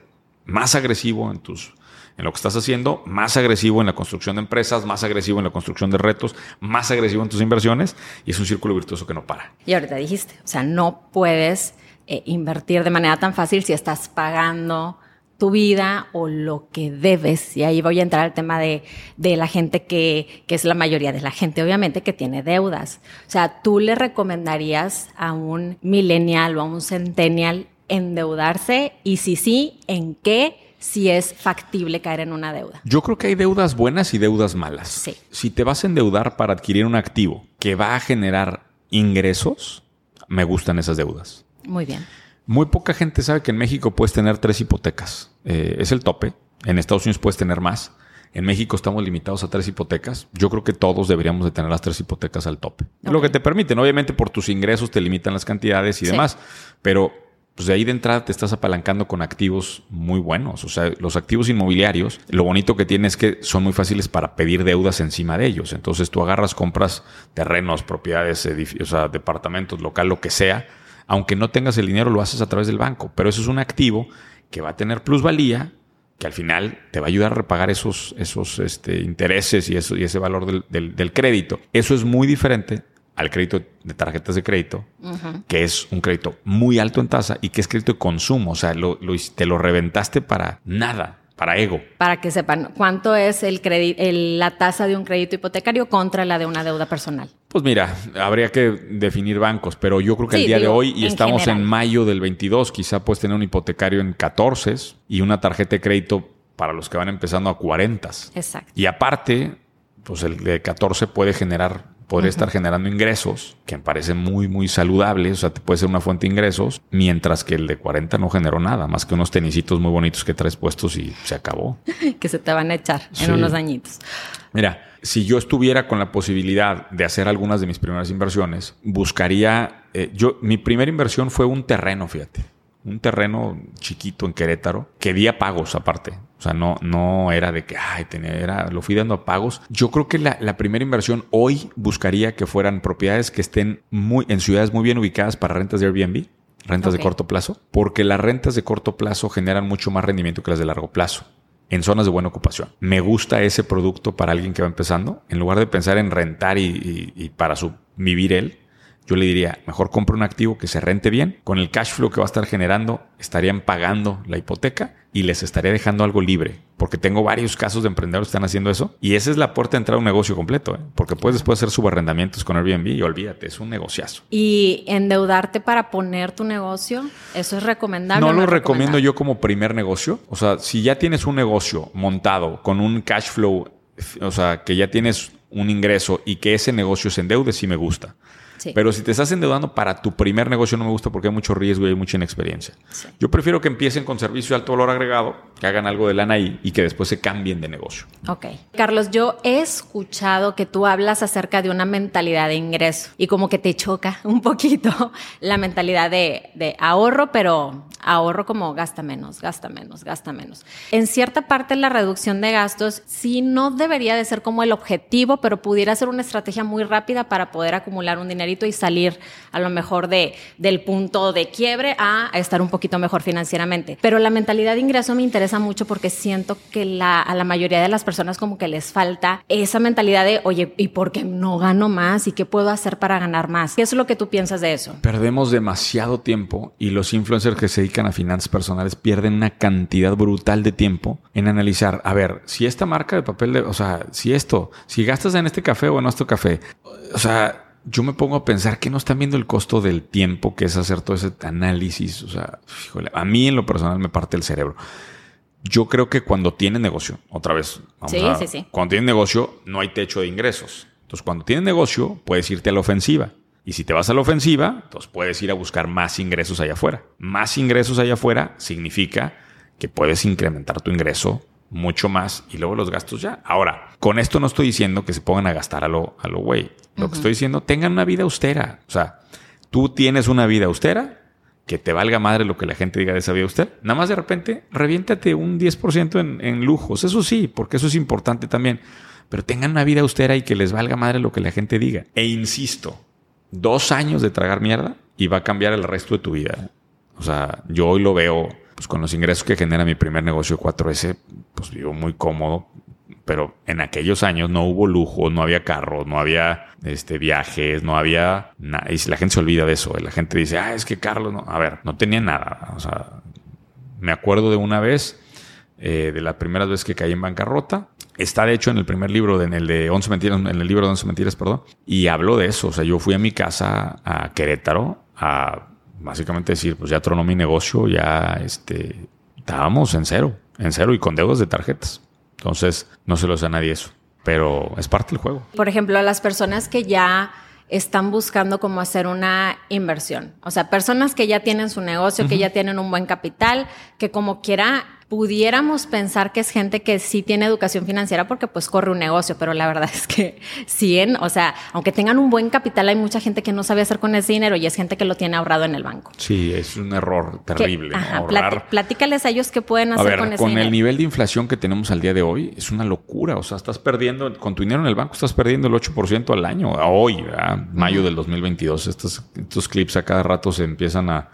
más agresivo en tus en lo que estás haciendo, más agresivo en la construcción de empresas, más agresivo en la construcción de retos, más agresivo en tus inversiones y es un círculo virtuoso que no para. Y ahorita dijiste, o sea, no puedes eh, invertir de manera tan fácil si estás pagando tu vida o lo que debes. Y ahí voy a entrar al tema de, de la gente que, que, es la mayoría de la gente, obviamente, que tiene deudas. O sea, ¿tú le recomendarías a un millennial o a un centennial endeudarse? Y si sí, ¿en qué? Si es factible caer en una deuda. Yo creo que hay deudas buenas y deudas malas. Sí. Si te vas a endeudar para adquirir un activo que va a generar ingresos, me gustan esas deudas. Muy bien. Muy poca gente sabe que en México puedes tener tres hipotecas. Eh, es el tope. En Estados Unidos puedes tener más. En México estamos limitados a tres hipotecas. Yo creo que todos deberíamos de tener las tres hipotecas al tope. Lo que te permiten. Obviamente por tus ingresos te limitan las cantidades y demás. Pero pues de ahí de entrada te estás apalancando con activos muy buenos. O sea, los activos inmobiliarios, lo bonito que tiene es que son muy fáciles para pedir deudas encima de ellos. Entonces tú agarras, compras terrenos, propiedades, o sea, departamentos, local, lo que sea. Aunque no tengas el dinero, lo haces a través del banco. Pero eso es un activo que va a tener plusvalía, que al final te va a ayudar a repagar esos, esos este, intereses y, eso, y ese valor del, del crédito. Eso es muy diferente al crédito de tarjetas de crédito, que es un crédito muy alto en tasa y que es crédito de consumo. O sea, lo, te lo reventaste para nada, para ego. Para que sepan cuánto es el la tasa de un crédito hipotecario contra la de una deuda personal. Pues mira, habría que definir bancos, pero yo creo que el día de hoy, y estamos en mayo del 22, quizá puedes tener un hipotecario en 14 y una tarjeta de crédito para los que van empezando a 40. Exacto. Y aparte, pues el de 14 puede generar podría estar generando ingresos, que me parece muy, muy saludable, o sea, te puede ser una fuente de ingresos, mientras que el de 40 no generó nada, más que unos tenisitos muy bonitos que traes puestos y se acabó. que se te van a echar en unos añitos. Mira, si yo estuviera con la posibilidad de hacer algunas de mis primeras inversiones, buscaría, eh, yo, mi primera inversión fue un terreno, fíjate un terreno chiquito en Querétaro que di a pagos aparte. O sea, no, no era de que, ay, tenía, era, lo fui dando a pagos. Yo creo que la, primera inversión hoy buscaría que fueran propiedades que estén muy, en ciudades muy bien ubicadas para rentas de Airbnb, rentas de corto plazo, porque las rentas de corto plazo generan mucho más rendimiento que las de largo plazo en zonas de buena ocupación. Me gusta ese producto para alguien que va empezando. En lugar de pensar en rentar y, y para su, vivir él, yo le diría, mejor compra un activo que se rente bien, con el cash flow que va a estar generando, estarían pagando la hipoteca y les estaría dejando algo libre. Porque tengo varios casos de emprendedores que están haciendo eso. Y esa es la puerta de entrar a un negocio completo. ¿eh? Porque puedes después hacer subarrendamientos con Airbnb y olvídate, es un negociazo. ¿Y endeudarte para poner tu negocio? ¿Eso es recomendable? No, lo recomiendo yo como primer negocio. O sea, si ya tienes un negocio montado con un cash flow, o sea, que ya tienes un ingreso y que ese negocio se endeude, sí me gusta. Pero si te estás endeudando para tu primer negocio no me gusta porque hay mucho riesgo y hay mucha inexperiencia. Yo prefiero que empiecen con servicio de alto valor agregado, que hagan algo de lana ahí y que después se cambien de negocio. Ok. Carlos, yo he escuchado que tú hablas acerca de una mentalidad de ingreso y como que te choca un poquito la mentalidad de, de ahorro, pero ahorro como gasta menos, gasta menos, gasta menos. En cierta parte la reducción de gastos sí no debería de ser como el objetivo, pero pudiera ser una estrategia muy rápida para poder acumular un y salir a lo mejor de, del punto de quiebre a, estar un poquito mejor financieramente. Pero la mentalidad de ingreso me interesa mucho porque siento que la, a la mayoría de las personas como que les falta esa mentalidad de, oye, ¿y por qué no gano más? ¿Y qué puedo hacer para ganar más? ¿Qué es lo que tú piensas de eso? Perdemos demasiado tiempo y los influencers que se dedican a finanzas personales pierden una cantidad brutal de tiempo en analizar, a ver, si esta marca de papel de, o sea, si esto, si gastas en este café o en nuestro café, o sea, yo me pongo a pensar que no están viendo el costo del tiempo que es hacer todo ese análisis. O sea, a mí en lo personal me parte el cerebro. Yo creo que cuando tienes negocio, otra vez, sí, sí, sí. cuando tienes negocio no hay techo de ingresos. Entonces, cuando tienes negocio, puedes irte a la ofensiva. Y si te vas a la ofensiva, entonces puedes ir a buscar más ingresos allá afuera. Más ingresos allá afuera significa que puedes incrementar tu ingreso mucho más y luego los gastos ya. Ahora, con esto no estoy diciendo que se pongan a gastar a lo, a lo güey. Lo que estoy diciendo, tengan una vida austera. O sea, tú tienes una vida austera, que te valga madre lo que la gente diga de esa vida austera. Nada más de repente, reviéntate un 10% en, en lujos. Eso sí, porque eso es importante también. Pero tengan una vida austera y que les valga madre lo que la gente diga. E insisto, dos años de tragar mierda y va a cambiar el resto de tu vida. O sea, yo hoy lo veo pues con los ingresos que genera mi primer negocio 4S, pues vivo muy cómodo, pero en aquellos años no hubo lujo, no había carros, no había este, viajes, no había nada. Y la gente se olvida de eso, la gente dice, ah, es que Carlos, no. A ver, no tenía nada. O sea, me acuerdo de una vez, eh, de las primeras veces que caí en bancarrota. Está de hecho en el primer libro, en el de 11 mentiras, en el libro de 11 mentiras, perdón, y hablo de eso. O sea, yo fui a mi casa a Querétaro a básicamente decir, pues ya tronó mi negocio, ya este, estábamos en cero, en cero y con deudas de tarjetas. Entonces, no se lo sé a nadie eso, pero es parte del juego. Por ejemplo, a las personas que ya están buscando cómo hacer una inversión, o sea, personas que ya tienen su negocio, que ya tienen un buen capital, que como quiera pudiéramos pensar que es gente que sí tiene educación financiera porque pues corre un negocio, pero la verdad es que sí, o sea, aunque tengan un buen capital, hay mucha gente que no sabe hacer con ese dinero y es gente que lo tiene ahorrado en el banco. Sí, es un error terrible. platícales a ellos qué pueden hacer con ese con el nivel de inflación que tenemos al día de hoy, es una locura. O sea, estás perdiendo, con tu dinero en el banco, estás perdiendo el 8% al año. A hoy, mayo del 2022. Estos, estos clips a cada rato se empiezan a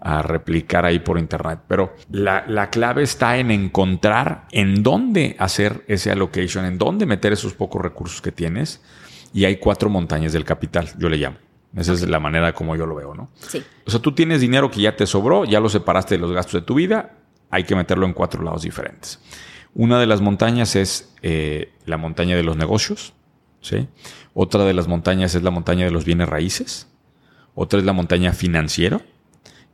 a replicar ahí por internet. Pero la, clave está en encontrar en dónde hacer ese allocation, en dónde meter esos pocos recursos que tienes. Y hay cuatro montañas del capital, yo le llamo. Esa es la manera como yo lo veo, ¿no? Sí. O sea, tú tienes dinero que ya te sobró, ya lo separaste de los gastos de tu vida, hay que meterlo en cuatro lados diferentes. Una de las montañas es eh, la montaña de los negocios, ¿sí? Otra de las montañas es la montaña de los bienes raíces. Otra es la montaña financiera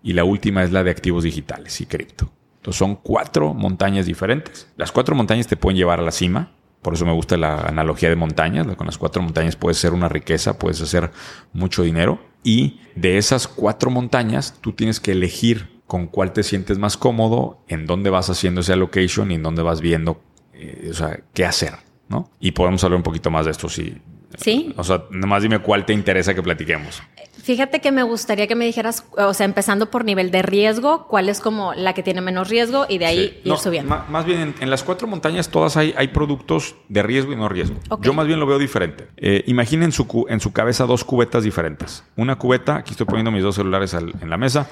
y la última es la de activos digitales y cripto. Entonces son cuatro montañas diferentes. Las cuatro montañas te pueden llevar a la cima. Por eso me gusta la analogía de montañas. Con las cuatro montañas puedes ser una riqueza, puedes hacer mucho dinero. Y de esas cuatro montañas, tú tienes que elegir con cuál te sientes más cómodo, en dónde vas haciendo ese allocation y en dónde vas viendo eh, qué hacer. ¿no? Y podemos hablar un poquito más de esto si, Sí. O sea, nomás dime cuál te interesa que platiquemos. Fíjate que me gustaría que me dijeras, o sea, empezando por nivel de riesgo, cuál es como la que tiene menos riesgo y de ahí ir subiendo. Más bien, en, las cuatro montañas todas hay, hay productos de riesgo y no riesgo. Yo más bien lo veo diferente. Eh, imaginen su, en su cabeza dos cubetas diferentes. Una cubeta, aquí estoy poniendo mis dos celulares en la mesa,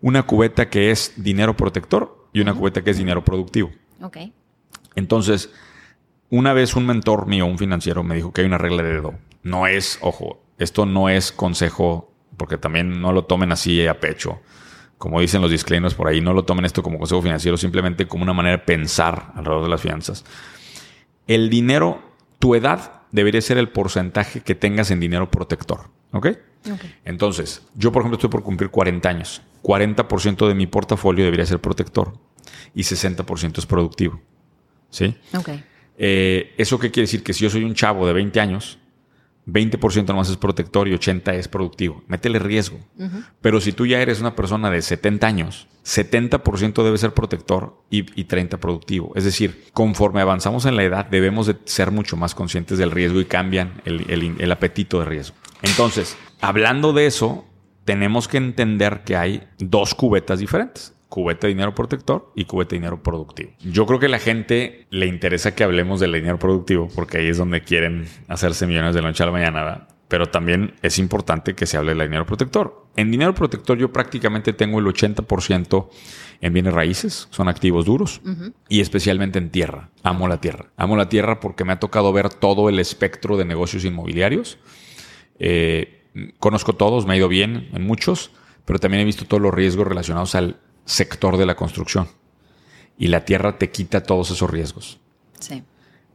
una cubeta que es dinero protector y una cubeta que es dinero productivo. Ok. Entonces, una vez un mentor mío, un financiero, me dijo que hay una regla de dedo. No es, ojo, esto no es consejo, porque también no lo tomen así a pecho. Como dicen los disclaimers por ahí, no lo tomen esto como consejo financiero, simplemente como una manera de pensar alrededor de las finanzas. El dinero, tu edad debería ser el porcentaje que tengas en dinero protector. ¿Ok? Entonces, yo por ejemplo estoy por cumplir 40 años. 40% de mi portafolio debería ser protector y 60% es productivo. ¿Sí? Ok. Eh, ¿Eso qué quiere decir? Que si yo soy un chavo de 20 años, 20% nomás es protector y 80% es productivo. Métele riesgo. Pero si tú ya eres una persona de 70 años, 70% debe ser protector y, 30% productivo. Es decir, conforme avanzamos en la edad, debemos de ser mucho más conscientes del riesgo y cambian el apetito de riesgo. Entonces, hablando de eso, tenemos que entender que hay dos cubetas diferentes cubeta de dinero protector y cubeta de dinero productivo. Yo creo que a la gente le interesa que hablemos del dinero productivo porque ahí es donde quieren hacerse millones de la noche a la mañana, pero también es importante que se hable del dinero protector. En dinero protector yo prácticamente tengo el 80% en bienes raíces, son activos duros, y especialmente en tierra. Amo la tierra. Amo la tierra porque me ha tocado ver todo el espectro de negocios inmobiliarios. Eh, conozco todos, me ha ido bien en muchos, pero también he visto todos los riesgos relacionados al sector de la construcción. Y la tierra te quita todos esos riesgos. Sí.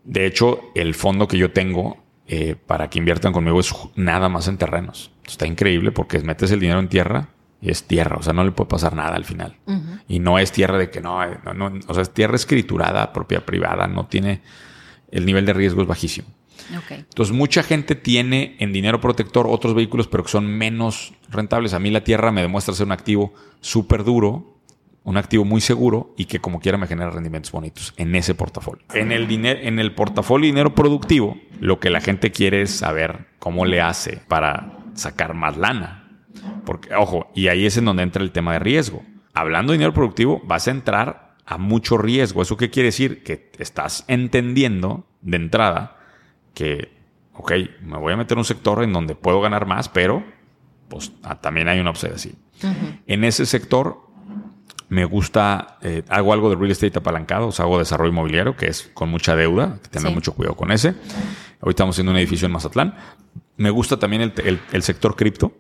De hecho, el fondo que yo tengo eh, para que inviertan conmigo es nada más en terrenos. Está increíble porque metes el dinero en tierra y es tierra, o sea, no le puede pasar nada al final. Y no es tierra de que no, eh, no, no, o sea, es tierra escriturada, propia privada, no tiene, el nivel de riesgo es bajísimo. Entonces, mucha gente tiene en dinero protector otros vehículos, pero que son menos rentables. A mí la tierra me demuestra ser un activo súper duro, un activo muy seguro y que como quiera me genera rendimientos bonitos en ese portafolio. En el, dinero, en el portafolio dinero productivo, lo que la gente quiere es saber cómo le hace para sacar más lana. Porque, ojo, y ahí es en donde entra el tema de riesgo. Hablando de dinero productivo, vas a entrar a mucho riesgo. ¿Eso qué quiere decir? Que estás entendiendo de entrada que, ok, me voy a meter en un sector en donde puedo ganar más, pero pues ah, también hay una opción así. En ese sector me gusta, eh, hago algo de real estate apalancado, o sea, hago desarrollo inmobiliario, que es con mucha deuda, que tener mucho cuidado con ese. Ahorita estamos haciendo un edificio en Mazatlán. Me gusta también el, sector cripto.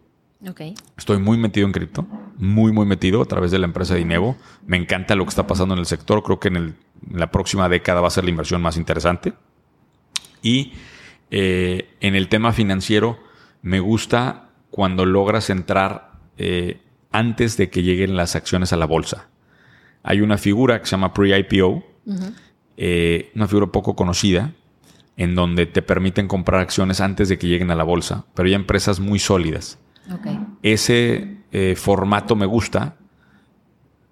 Okay. Estoy muy metido en cripto, muy, muy metido a través de la empresa de Inevo. Me encanta lo que está pasando en el sector. Creo que en, la próxima década va a ser la inversión más interesante. Y eh, en el tema financiero, me gusta cuando logras entrar eh, antes de que lleguen las acciones a la bolsa. Hay una figura que se llama pre-IPO, eh, una figura poco conocida, en donde te permiten comprar acciones antes de que lleguen a la bolsa, pero hay empresas muy sólidas. Ese eh, formato me gusta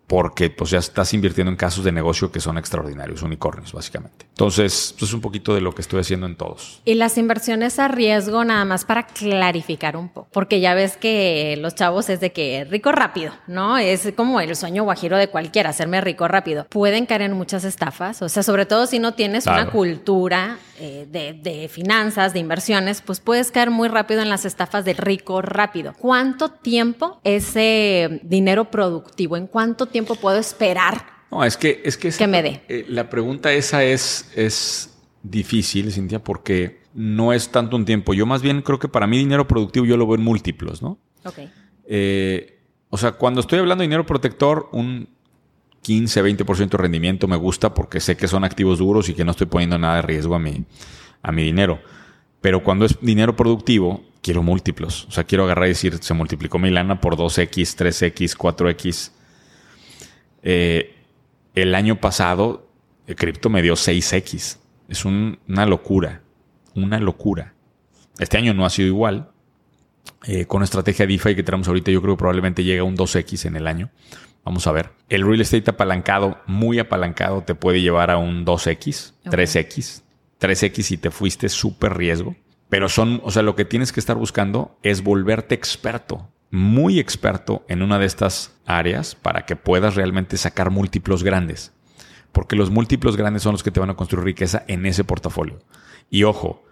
porque pues ya estás invirtiendo en casos de negocio que son extraordinarios, unicornios, básicamente. Entonces, pues es un poquito de lo que estoy haciendo en todos. Y las inversiones a riesgo, nada más para clarificar un poco, porque ya ves que los chavos es de que rico rápido, ¿no? Es como el sueño guajiro de cualquiera, hacerme rico rápido. Pueden caer en muchas estafas, o sea, sobre todo si no tienes una cultura eh, de, de finanzas, de inversiones, pues puedes caer muy rápido en las estafas de rico rápido. ¿Cuánto tiempo ese dinero productivo, en cuánto tiempo tiempo puedo esperar? No, es que es que, me dé. Eh, la pregunta esa es, es difícil, Cintia, porque no es tanto un tiempo. Yo más bien creo que para mí dinero productivo yo lo veo en múltiplos, ¿no? Ok. Eh, o sea, cuando estoy hablando de dinero protector, un 15, 20% de rendimiento me gusta porque sé que son activos duros y que no estoy poniendo nada de riesgo a mi, a mi dinero. Pero cuando es dinero productivo, quiero múltiplos. O sea, quiero agarrar y decir, se multiplicó mi lana por 2X, 3X, 4X. Eh, el año pasado, el cripto me dio 6X. Es una locura. Una locura. Este año no ha sido igual. Eh, con estrategia DeFi que tenemos ahorita, yo creo que probablemente llega a un 2X en el año. Vamos a ver. El real estate apalancado, muy apalancado, te puede llevar a un 2X, 3X. 3X si te fuiste súper riesgo. Pero son, o sea, lo que tienes que estar buscando es volverte experto muy experto en una de estas áreas para que puedas realmente sacar múltiplos grandes. Porque los múltiplos grandes son los que te van a construir riqueza en ese portafolio. Y ojo,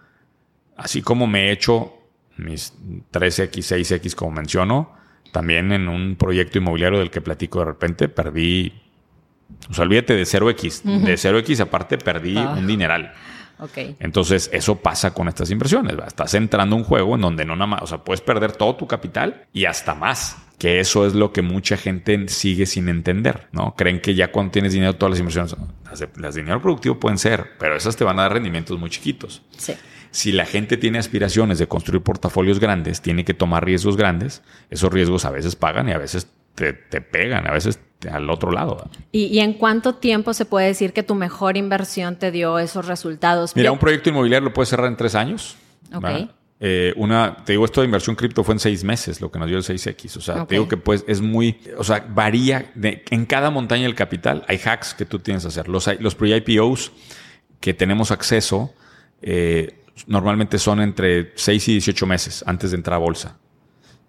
así como me he hecho mis 3X, 6X, como menciono, también en un proyecto inmobiliario del que platico de repente, perdí, o sea, olvídate de 0X. De 0X aparte perdí ah. un dineral. Entonces, eso pasa con estas inversiones. Estás entrando a un juego en donde no nada más, o sea, puedes perder todo tu capital y hasta más. Que eso es lo que mucha gente sigue sin entender, ¿no? Creen que ya cuando tienes dinero, todas las inversiones, las de, dinero productivo pueden ser, pero esas te van a dar rendimientos muy chiquitos. Si la gente tiene aspiraciones de construir portafolios grandes, tiene que tomar riesgos grandes. Esos riesgos a veces pagan y a veces te, te pegan, a veces al otro lado. ¿Y, en cuánto tiempo se puede decir que tu mejor inversión te dio esos resultados? Mira, un proyecto inmobiliario lo puedes cerrar en tres años. Eh, una, te digo, esto de inversión cripto fue en seis meses, lo que nos dio el 6X. O sea, te digo que pues es muy, o sea, varía en cada montaña del capital. Hay hacks que tú tienes que hacer. Los, los pre-IPOs que tenemos acceso eh, normalmente son entre 6 y 18 meses antes de entrar a bolsa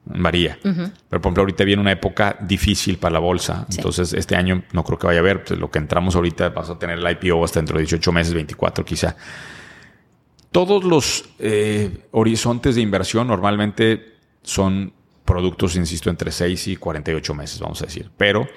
varía. Pero por ejemplo, ahorita viene una época difícil para la bolsa. Entonces, este año no creo que vaya a haber. Pues, lo que entramos ahorita vas a tener el IPO hasta dentro de 18 meses, 24 quizá. Todos los eh, horizontes de inversión normalmente son productos, insisto, entre 6 y 48 meses, vamos a decir. Pero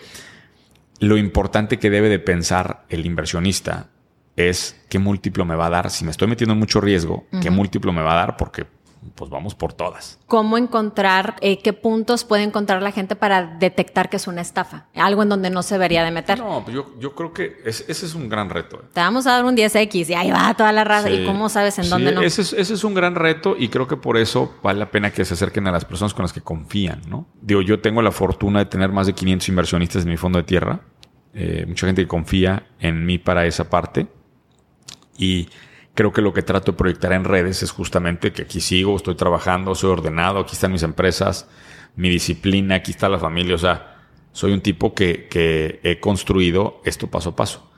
lo importante que debe de pensar el inversionista es qué múltiplo me va a dar. Si me estoy metiendo en mucho riesgo, qué múltiplo me va a dar, porque pues vamos por todas. ¿Cómo encontrar, eh, qué puntos puede encontrar la gente para detectar que es una estafa? Algo en donde no se debería de meter. No, pues yo, creo que ese es un gran reto. Eh. Te vamos a dar un 10X y ahí va toda la raza. ¿Y cómo sabes en dónde no? Ese es, ese es un gran reto y creo que por eso vale la pena que se acerquen a las personas con las que confían, ¿no? Digo, yo tengo la fortuna de tener más de 500 inversionistas en mi fondo de tierra. Eh, mucha gente que confía en mí para esa parte. Y creo que lo que trato de proyectar en redes es justamente que aquí sigo, estoy trabajando, soy ordenado, aquí están mis empresas, mi disciplina, aquí está la familia, o sea, Soy un tipo que, que he construido esto paso a paso.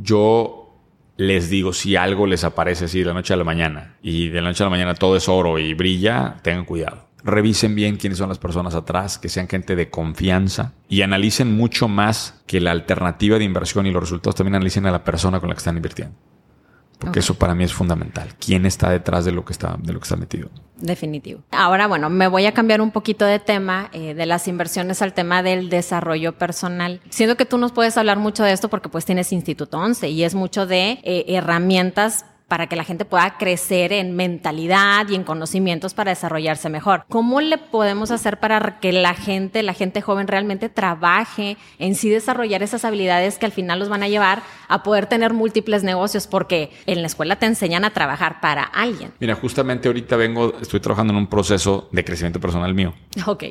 Yo les digo, si algo les aparece así de la noche a la mañana y de la noche a la mañana todo es oro y brilla, tengan cuidado. Revisen bien quiénes son las personas atrás, que sean gente de confianza y analicen mucho más que la alternativa de inversión y los resultados. También analicen a la persona con la que están invirtiendo. Porque eso para mí es fundamental. ¿Quién está detrás de lo que está, de lo que está metido? Definitivo. Ahora, bueno, me voy a cambiar un poquito de tema, eh, de las inversiones al tema del desarrollo personal. Siento que tú nos puedes hablar mucho de esto porque pues tienes Instituto 11 y es mucho de eh, herramientas para que la gente pueda crecer en mentalidad y en conocimientos para desarrollarse mejor. ¿Cómo le podemos hacer para que la gente, la gente joven realmente trabaje en sí desarrollar esas habilidades que al final los van a llevar a poder tener múltiples negocios? Porque en la escuela te enseñan a trabajar para alguien. Mira, justamente ahorita vengo, estoy trabajando en un proceso de crecimiento personal mío. Ok.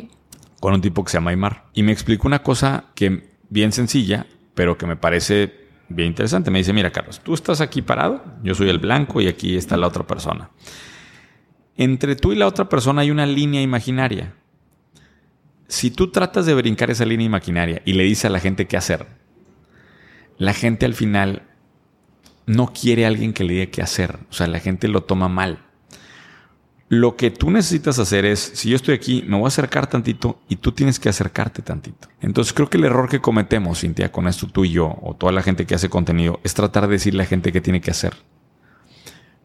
Con un tipo que se llama Aymar. Y me explicó una cosa que bien sencilla, pero que me parece bien interesante. Me dice, mira Carlos, tú estás aquí parado, yo soy el blanco y aquí está la otra persona. Entre tú y la otra persona hay una línea imaginaria. Si tú tratas de brincar esa línea imaginaria y le dices a la gente qué hacer, la gente al final no quiere a alguien que le diga qué hacer. O sea, la gente lo toma mal. Lo que tú necesitas hacer es, si yo estoy aquí, me voy a acercar tantito y tú tienes que acercarte tantito. Entonces creo que el error que cometemos, Cintia, con esto tú y yo, o toda la gente que hace contenido, es tratar de decirle a la gente qué tiene que hacer.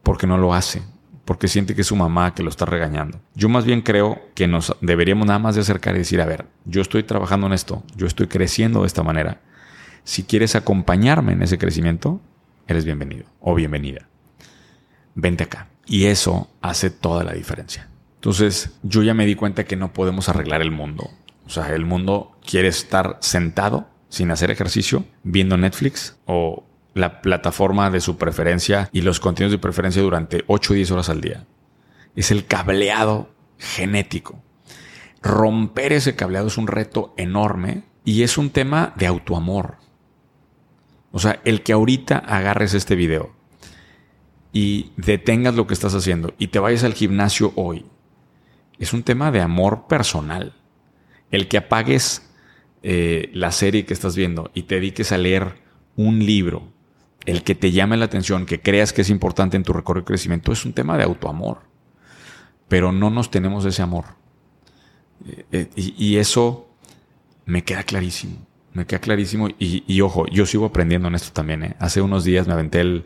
Porque no lo hace. Porque siente que es su mamá que lo está regañando. Yo más bien creo que nos deberíamos nada más de acercar y decir, a ver, yo estoy trabajando en esto, yo estoy creciendo de esta manera. Si quieres acompañarme en ese crecimiento, eres bienvenido o bienvenida. Vente acá y eso hace toda la diferencia. Entonces, yo ya me di cuenta que no podemos arreglar el mundo. O sea, el mundo quiere estar sentado sin hacer ejercicio, viendo Netflix o la plataforma de su preferencia y los contenidos de preferencia durante 8 o 10 horas al día. Es el cableado genético. Romper ese cableado es un reto enorme y es un tema de autoamor. O sea, el que ahorita agarres este video y detengas lo que estás haciendo y te vayas al gimnasio hoy, es un tema de amor personal. El que apagues eh, la serie que estás viendo y te dediques a leer un libro, el que te llame la atención, que creas que es importante en tu recorrido de crecimiento, es un tema de autoamor. Pero no nos tenemos ese amor. Eh, eh, y, eso me queda clarísimo. Me queda clarísimo. Y, y, ojo, yo sigo aprendiendo en esto también. Hace unos días me aventé el,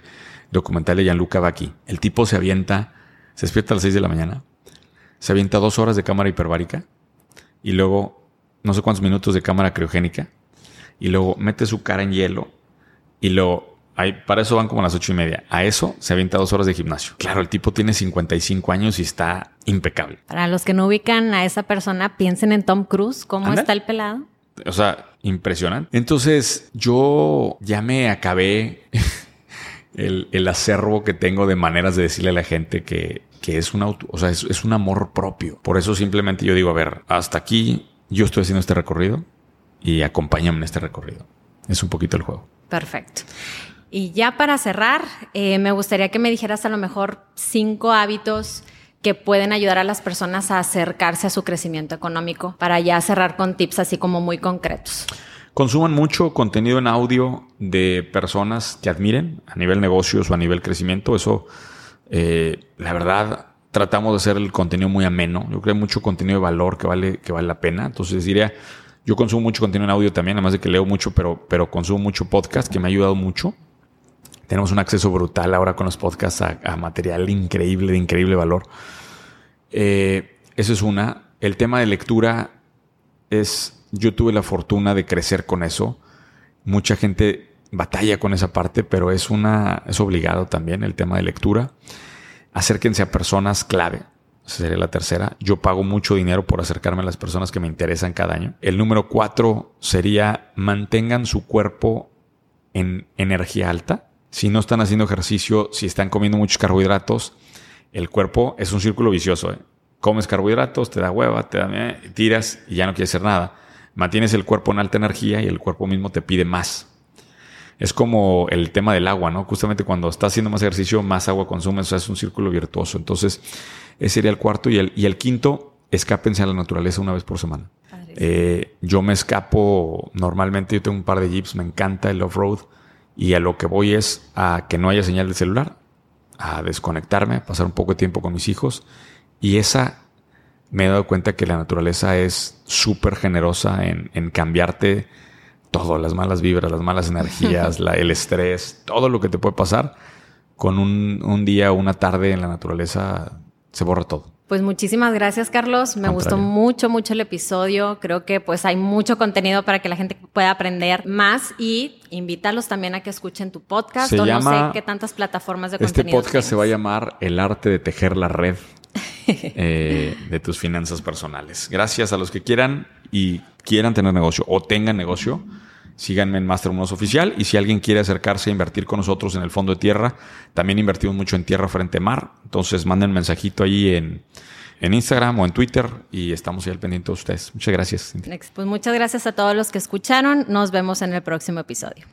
documental de Gianluca Vacchi. El tipo se avienta, se despierta a las 6 de la mañana, se avienta dos horas de cámara hiperbárica y luego no sé cuántos minutos de cámara criogénica y luego mete su cara en hielo y luego para eso van como a las ocho y media. A eso se avienta dos horas de gimnasio. Claro, el tipo tiene 55 años y está impecable. Para los que no ubican a esa persona, piensen en Tom Cruise. ¿Cómo está el pelado? O sea, impresionante. Entonces, yo ya me acabé el, acervo que tengo de maneras de decirle a la gente que, es un auto, o sea, es, un amor propio. Por eso simplemente yo digo, a ver, hasta aquí yo estoy haciendo este recorrido y acompáñame en este recorrido. Es un poquito el juego. Perfecto. Y ya para cerrar, eh, me gustaría que me dijeras a lo mejor cinco hábitos que pueden ayudar a las personas a acercarse a su crecimiento económico para ya cerrar con tips así como muy concretos. Consuman mucho contenido en audio de personas que admiren a nivel negocios o a nivel crecimiento. Eso, eh, la verdad, tratamos de hacer el contenido muy ameno. Yo creo que hay mucho contenido de valor que vale, que vale la pena. Entonces diría, yo consumo mucho contenido en audio también, además de que leo mucho, pero, pero consumo mucho podcast que me ha ayudado mucho. Tenemos un acceso brutal ahora con los podcasts a, material increíble, de increíble valor. Eh, eso es una. El tema de lectura es yo tuve la fortuna de crecer con eso. Mucha gente batalla con esa parte, pero es una es obligado también el tema de lectura. Acérquense a personas clave. Esa sería la tercera. Yo pago mucho dinero por acercarme a las personas que me interesan cada año. El número cuatro sería mantengan su cuerpo en energía alta. Si no están haciendo ejercicio, si están comiendo muchos carbohidratos, el cuerpo es un círculo vicioso. ¿eh? Comes carbohidratos, te da hueva, te da, tiras y ya no quieres hacer nada mantienes el cuerpo en alta energía y el cuerpo mismo te pide más. Es como el tema del agua, ¿no? Justamente cuando estás haciendo más ejercicio, más agua consumes, o sea, es un círculo virtuoso. Entonces, ese sería el cuarto. Y el, y el quinto, escápense a la naturaleza una vez por semana. Eh, yo me escapo, normalmente yo tengo un par de jeeps, me encanta el off-road y a lo que voy es a que no haya señal de celular, a desconectarme, pasar un poco de tiempo con mis hijos y esa me he dado cuenta que la naturaleza es súper generosa en, en, cambiarte todo, las malas vibras, las malas energías, la, el estrés, todo lo que te puede pasar. Con un, un día o una tarde en la naturaleza se borra todo. Pues muchísimas gracias, Carlos. Me gustó mucho, mucho el episodio. Creo que pues hay mucho contenido para que la gente pueda aprender más y invítalos también a que escuchen tu podcast o no sé qué tantas plataformas de este contenido. Este podcast se va a llamar El arte de tejer la red eh, de tus finanzas personales. Gracias a los que quieran y quieran tener negocio o tengan negocio. Síganme en Master Oficial y si alguien quiere acercarse a invertir con nosotros en el fondo de tierra, también invertimos mucho en tierra frente a mar. Entonces manden mensajito ahí en, en Instagram o en Twitter y estamos ahí al pendiente de ustedes. Muchas gracias. Pues muchas gracias a todos los que escucharon. Nos vemos en el próximo episodio.